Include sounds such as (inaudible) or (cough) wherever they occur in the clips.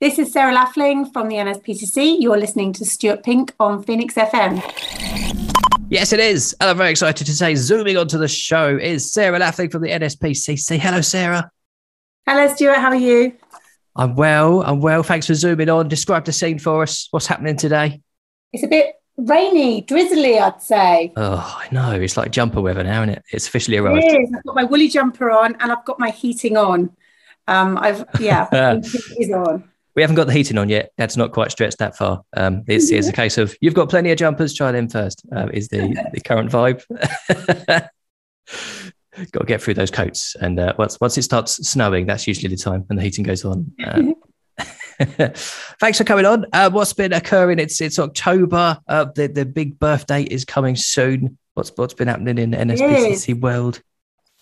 This is Sarah Laffling from the NSPCC. You're listening to Stuart Pink on Phoenix FM. Yes, it is. And I'm very excited to say, zooming onto the show is Sarah Laffling from the NSPCC. Hello, Sarah. Hello, Stuart. How are you? I'm well. I'm well. Thanks for zooming on. Describe the scene for us. What's happening today? It's a bit rainy, drizzly, I'd say. Oh, I know. It's like jumper weather now, isn't it? It's officially arrived. It is. I've got my woolly jumper on and I've got my heating on. Um, I've yeah, (laughs) is on. We haven't got the heating on yet. That's not quite stretched that far. Um, it's, it's a case of you've got plenty of jumpers. Try them first. Uh, is the (laughs) the current vibe. (laughs) got to get through those coats, and uh, once once it starts snowing, that's usually the time when the heating goes on. Uh, (laughs) Thanks for coming on. Uh, what's been occurring? It's it's October. Uh, the the big birthday is coming soon. What's what's been happening in NSPCC world?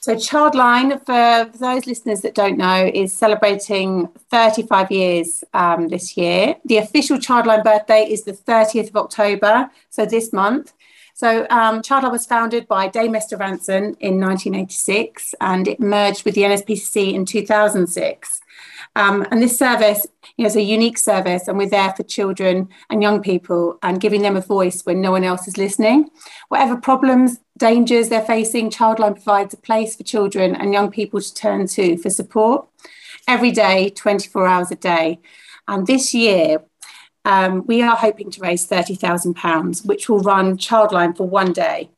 So Childline, for those listeners that don't know, is celebrating 35 years um, this year. The official Childline birthday is the 30th of October, so this month. So um, Childline was founded by Dame Esther Rantzen in 1986, and it merged with the NSPCC in 2006. Um, and this service you know, is a unique service, and we're there for children and young people and giving them a voice when no one else is listening. Whatever problems, dangers they're facing, Childline provides a place for children and young people to turn to for support every day, 24 hours a day. And this year, um, we are hoping to raise £30,000, which will run Childline for one day.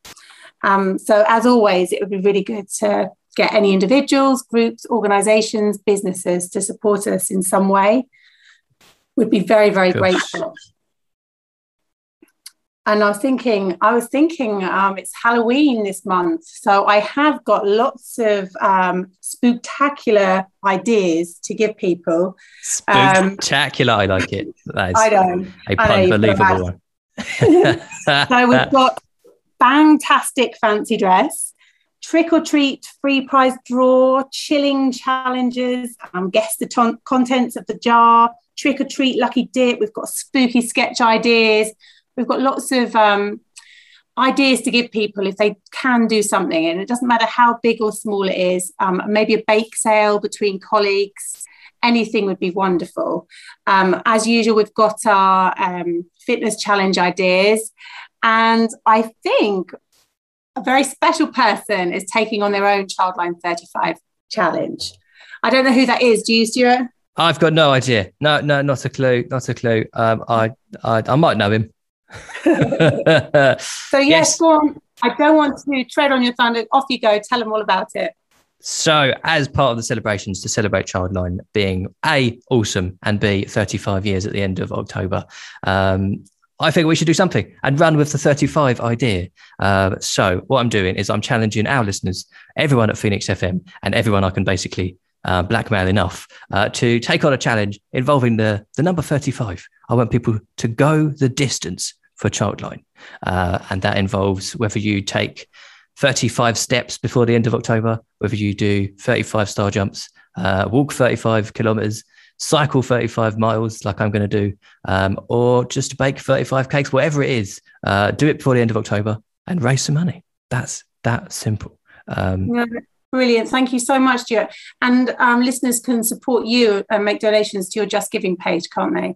Um, so, as always, it would be really good to get any individuals, groups, organizations, businesses to support us in some way. We'd be very, very cool. grateful. And I was thinking, I was thinking um, it's Halloween this month. So I have got lots of um, spectacular ideas to give people. Spectacular, um, I like it. That is I know. A unbelievable one. (laughs) so we've got (laughs) fantastic fancy dress trick or treat, free prize draw, chilling challenges, um, guess the ton- contents of the jar, trick or treat, lucky dip. We've got spooky sketch ideas. We've got lots of um, ideas to give people if they can do something. And it doesn't matter how big or small it is, um, maybe a bake sale between colleagues. Anything would be wonderful. Um, as usual, we've got our um, fitness challenge ideas. And I think a very special person is taking on their own Childline 35 challenge. I don't know who that is. Do you, Stuart? I've got no idea. No, no, not a clue. Not a clue. Um, I, I, I might know him. (laughs) so yes, yes. I don't want to tread on your thunder. Off you go. Tell them all about it. So, as part of the celebrations to celebrate Childline being A, awesome, and B, 35 years at the end of October, um, I think we should do something and run with the 35 idea. Uh, so what I'm doing is I'm challenging our listeners, everyone at Phoenix FM, and everyone I can basically uh, blackmail enough uh, to take on a challenge involving the the number 35. I want people to go the distance for Childline, uh, and that involves whether you take 35 steps before the end of October, whether you do 35 star jumps, uh, walk 35 kilometers, cycle 35 miles like I'm going to do, um, or just bake 35 cakes, whatever it is, uh, do it before the end of October and raise some money. That's that simple. Um, yeah, brilliant. Thank you so much, Stuart. And um, listeners can support you and make donations to your Just Giving page, can't they?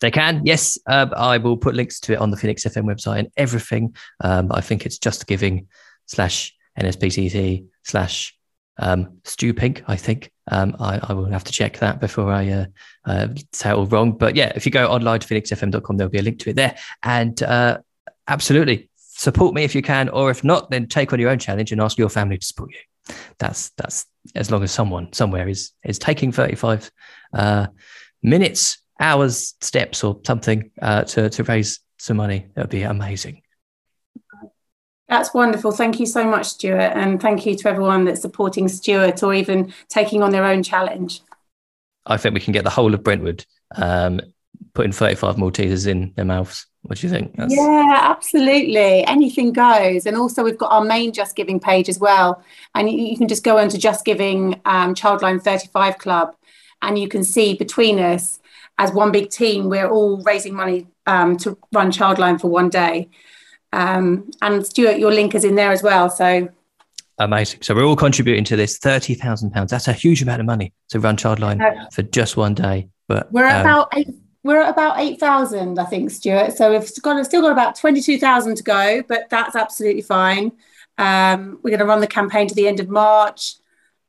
They can, yes. Uh, I will put links to it on the Phoenix FM website and everything. Um, I think it's just giving slash NSPCC slash um, Stu Pink, I think. Um, I, I, will have to check that before I uh, uh, say it all wrong. But yeah, if you go online to phoenixfm.com, there'll be a link to it there. And uh, absolutely support me if you can, or if not, then take on your own challenge and ask your family to support you. That's that's as long as someone somewhere is is taking 35 uh, minutes, hours, steps, or something uh, to to raise some money. That would be amazing. That's wonderful. Thank you so much, Stuart. And thank you to everyone that's supporting Stuart or even taking on their own challenge. I think we can get the whole of Brentwood um, putting 35 Maltesers in their mouths. What do you think? That's... Yeah, absolutely. Anything goes. And also, we've got our main Just Giving page as well. And you, can just go onto Just Giving um, Childline 35 Club and you can see between us as one big team, we're all raising money um, to run Childline for one day. Um, and Stuart, your link is in there as well. So amazing. So we're all contributing to this thirty thousand pounds. That's a huge amount of money to run Childline for just one day. But we're um, about eight, we're at about eight thousand, I think, Stuart. So we've got still got about twenty two thousand to go, but that's absolutely fine. Um, we're going to run the campaign to the end of March.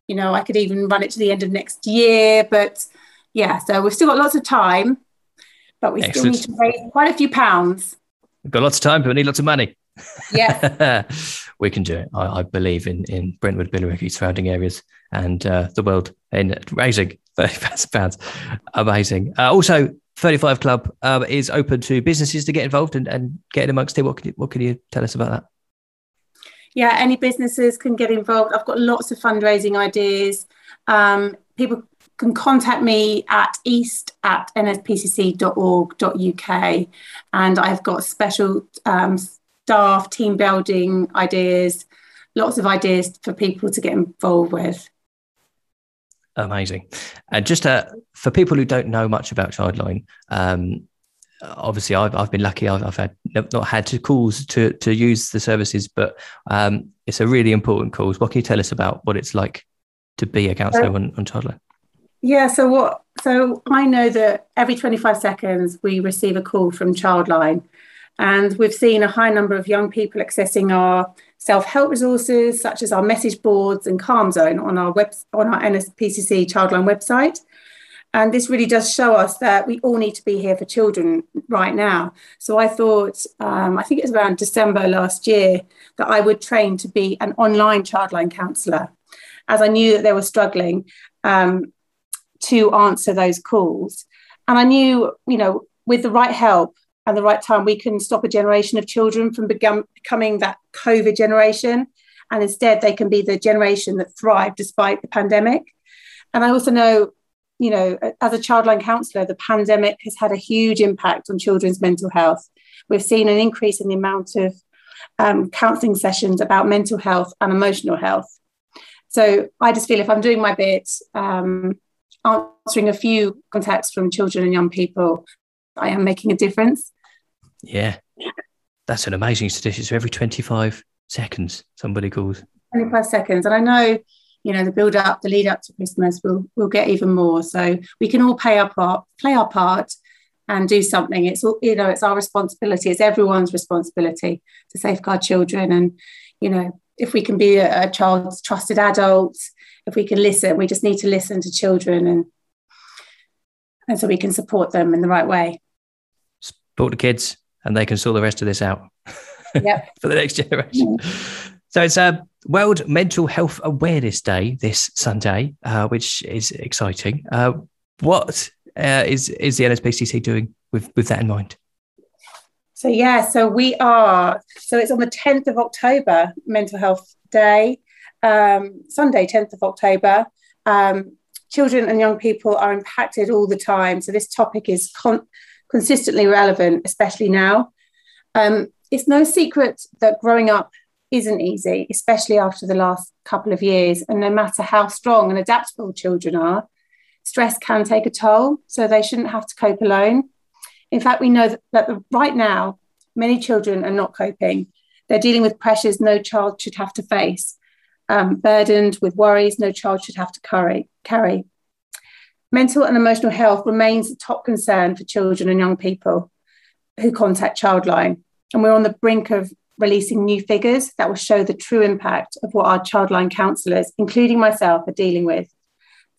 You know, I could even run it to the end of next year, but yeah, so we've still got lots of time, but we Excellent. still need to raise quite a few pounds. We've got lots of time, but we need lots of money. Yeah, (laughs) we can do it. I, I, believe in in Brentwood, Billericay, surrounding areas, and uh, the world in raising thirty (laughs) thousand pounds. Amazing. Uh, also, thirty five Club uh, is open to businesses to get involved and, and get in amongst it. What can you, what can you tell us about that? Yeah, any businesses can get involved. I've got lots of fundraising ideas. Um, people can contact me at east at nspcc.org.uk and I've got special um, staff, team building ideas, lots of ideas for people to get involved with. Amazing. And just uh, for people who don't know much about Childline, um, obviously I've, I've been lucky. I've, I've, had not had to calls to, to use the services, but um, it's a really important cause. What can you tell us about what it's like to be a counsellor on, on Childline? Yeah, so what? So I know that every 25 seconds we receive a call from Childline, and we've seen a high number of young people accessing our self-help resources, such as our message boards and Calm Zone on our web on our NSPCC Childline website. And this really does show us that we all need to be here for children right now. So I thought, um, I think it was around December last year, that I would train to be an online childline counsellor, as I knew that they were struggling. Um, to answer those calls. And I knew, you know, with the right help and the right time, we can stop a generation of children from becoming that COVID generation. And instead, they can be the generation that thrived despite the pandemic. And I also know, you know, as a childline counsellor, the pandemic has had a huge impact on children's mental health. We've seen an increase in the amount of um, counselling sessions about mental health and emotional health. So I just feel if I'm doing my bit, um, answering a few contacts from children and young people, I am making a difference. Yeah. That's an amazing statistic. So every 25 seconds, somebody calls. 25 seconds. And I know, you know, the build up, the lead up to Christmas, we'll, we'll get even more. So we can all play our part, play our part and do something. It's all, you know, it's our responsibility. It's everyone's responsibility to safeguard children. And, you know, if we can be a, a child's trusted adult, if we can listen, we just need to listen to children and and so we can support them in the right way. Support the kids and they can sort the rest of this out (laughs) yep. for the next generation. Mm-hmm. So it's a World Mental Health Awareness Day this Sunday, uh, which is exciting. Uh, what uh, is is the NSPCC doing with, with that in mind? So yeah, so we are. So it's on the 10th of October, Mental Health Day um, Sunday, 10th of October. Um, children and young people are impacted all the time. So this topic is con- consistently relevant, especially now. Um, it's no secret that growing up isn't easy, especially after the last couple of years. And no matter how strong and adaptable children are, stress can take a toll. So they shouldn't have to cope alone. In fact, we know that, that right now, many children are not coping. They're dealing with pressures no child should have to face um, burdened with worries no child should have to carry, carry. Mental and emotional health remains a top concern for children and young people who contact Childline. And we're on the brink of releasing new figures that will show the true impact of what our Childline counsellors, including myself, are dealing with.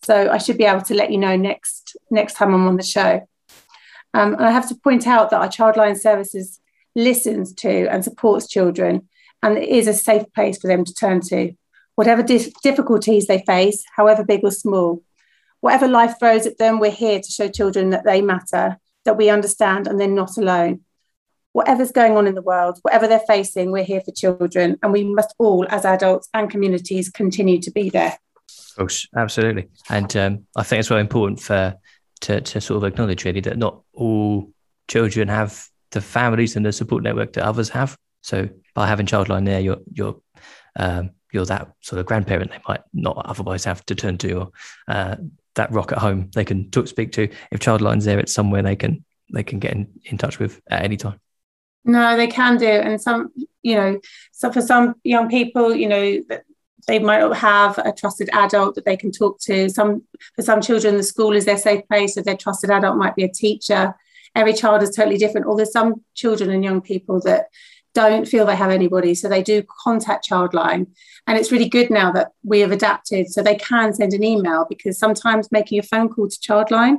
So I should be able to let you know next, next time I'm on the show. Um, and I have to point out that our Childline Services listens to and supports children, and it is a safe place for them to turn to whatever dif- difficulties they face, however big or small. Whatever life throws at them, we're here to show children that they matter, that we understand, and they're not alone. Whatever's going on in the world, whatever they're facing, we're here for children, and we must all, as adults and communities, continue to be there. Of course, absolutely. And um, I think it's very important for to, to sort of acknowledge really that not all children have the families and the support network that others have. So by having Childline there, you're you're um, you're that sort of grandparent they might not otherwise have to turn to or uh, that rock at home they can talk speak to if childline's there it's somewhere they can they can get in, in touch with at any time no they can do and some you know so for some young people you know they might not have a trusted adult that they can talk to. Some for some children, the school is their safe place, so their trusted adult might be a teacher. Every child is totally different. Although some children and young people that don't feel they have anybody, so they do contact Childline. And it's really good now that we have adapted, so they can send an email because sometimes making a phone call to Childline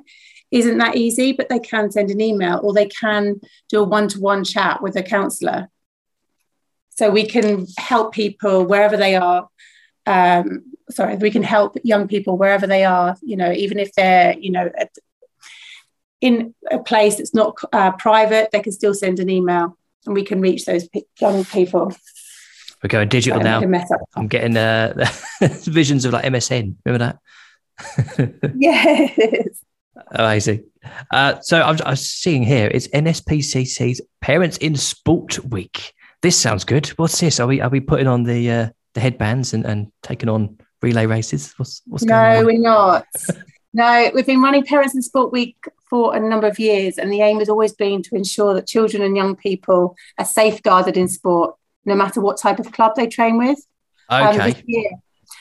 isn't that easy, but they can send an email or they can do a one-to-one chat with a counsellor. So we can help people wherever they are um, sorry, we can help young people wherever they are, you know, even if they're, you know, in a place that's not uh, private, they can still send an email and we can reach those young people. We're going digital now. I'm getting uh, (laughs) visions of like MSN. Remember that? (laughs) yes. Amazing. Uh, so I'm, I'm, seeing here it's NSPCC's Parents in Sport Week. This sounds good. What's this? Are we are we putting on the uh, the headbands and, and taking on relay races? What's, what's no, we're not. (laughs) no, we've been running Parents in Sport Week for a number of years, and the aim has always been to ensure that children and young people are safeguarded in sport, no matter what type of club they train with. Okay. Um, this year,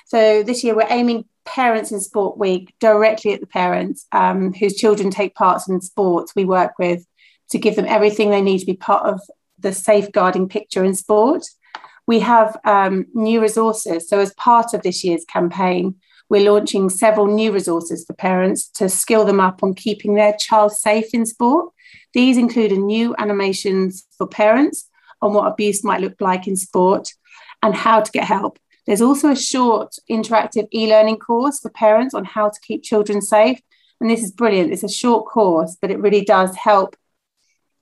so this year we're aiming Parents in Sport Week directly at the parents um, whose children take part in sports we work with to give them everything they need to be part of the safeguarding picture in sport we have um, new resources. So, as part of this year's campaign, we're launching several new resources for parents to skill them up on keeping their child safe in sport. These include a new animations for parents on what abuse might look like in sport and how to get help. There's also a short interactive e learning course for parents on how to keep children safe. And this is brilliant. It's a short course, but it really does help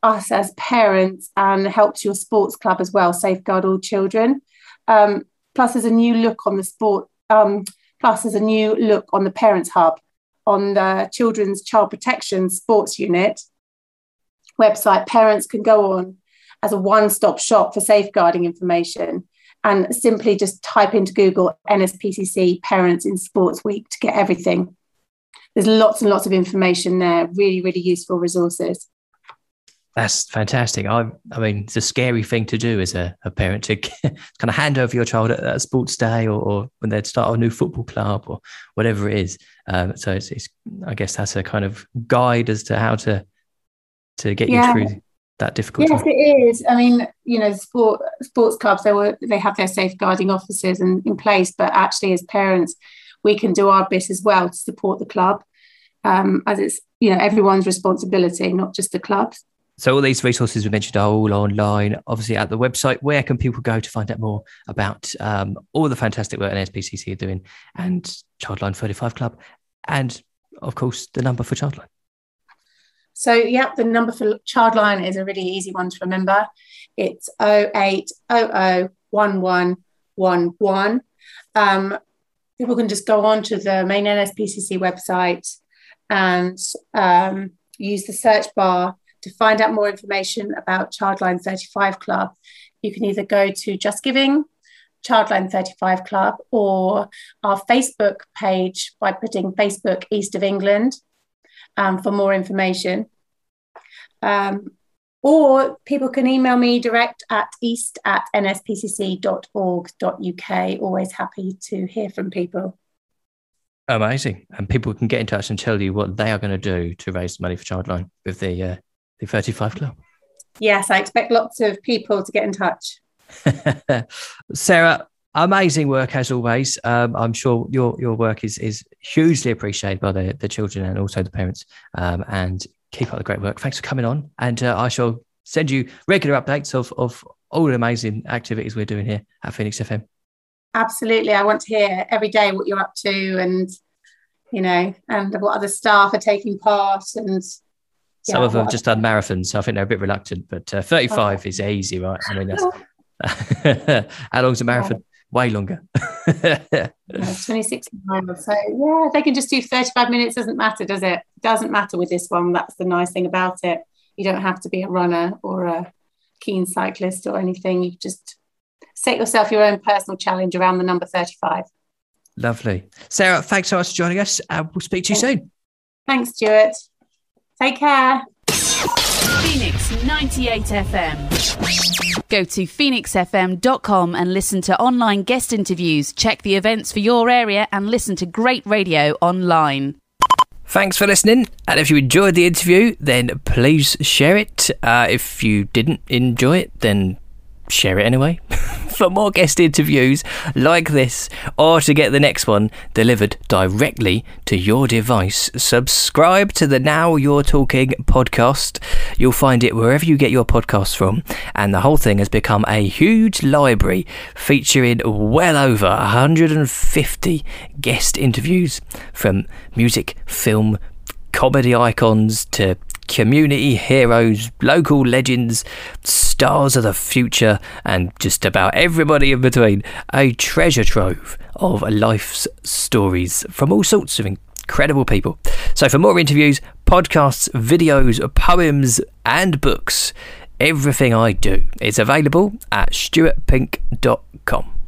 us as parents and helps your sports club as well safeguard all children. Um, plus, there's a new look on the sport. Um, plus, there's a new look on the Parents Hub on the Children's Child Protection Sports Unit website. Parents can go on as a one-stop shop for safeguarding information and simply just type into Google NSPCC Parents in Sports Week to get everything. There's lots and lots of information there, really, really useful resources. That's fantastic. I, I mean, it's a scary thing to do as a, a parent to (laughs) kind of hand over your child at a sports day or, or when they start a new football club or whatever it is. Um, so it's, it's, I guess that's a kind of guide as to how to to get yeah. you through that difficult. Yes, it is. I mean, you know, sport sports clubs they were they have their safeguarding officers in, in place, but actually, as parents, we can do our bit as well to support the club, um, as it's you know everyone's responsibility, not just the clubs. So all these resources we mentioned are all online, obviously at the website. Where can people go to find out more about um, all the fantastic work NSPCC are doing and Childline 35 Club and, of course, the number for Childline? So, yeah, the number for Childline is a really easy one to remember. It's 08001111. Um, people can just go on to the main NSPCC website and um, use the search bar to find out more information about Childline 35 Club, you can either go to Just Giving, Childline 35 Club, or our Facebook page by putting Facebook East of England um, for more information. Um, or people can email me direct at east at nspcc.org.uk. Always happy to hear from people. Amazing. And people can get in touch and tell you what they are going to do to raise money for Childline with the uh, the 35 Club? Yes, I expect lots of people to get in touch. (laughs) Sarah, amazing work as always. Um, I'm sure your your work is is hugely appreciated by the, the children and also the parents. Um, and keep up the great work. Thanks for coming on. And uh, I shall send you regular updates of, of all the amazing activities we're doing here at Phoenix FM. Absolutely. I want to hear every day what you're up to and, you know, and what other staff are taking part and some yeah, of them have just done marathons, so I think they're a bit reluctant. But uh, 35 oh. is easy, right? I mean, that's (laughs) (laughs) how long's a marathon? Yeah. Way longer. (laughs) yeah, 26 miles. So yeah, they can just do 35 minutes. Doesn't matter, does it? Doesn't matter with this one. That's the nice thing about it. You don't have to be a runner or a keen cyclist or anything. You just set yourself your own personal challenge around the number 35. Lovely. Sarah, thanks so much for joining us. Uh, we'll speak to you soon. Thanks, Stuart. Take care. Phoenix 98 FM. Go to phoenixfm.com and listen to online guest interviews, check the events for your area, and listen to great radio online. Thanks for listening. And if you enjoyed the interview, then please share it. Uh, if you didn't enjoy it, then share it anyway. (laughs) For more guest interviews like this, or to get the next one delivered directly to your device, subscribe to the Now You're Talking podcast. You'll find it wherever you get your podcasts from, and the whole thing has become a huge library featuring well over 150 guest interviews from music, film, comedy icons to community heroes, local legends, stars of the future, and just about everybody in between. A treasure trove of life's stories from all sorts of incredible people. So, for more interviews, podcasts, videos, poems, and books, everything I do is available at stuartpink.com.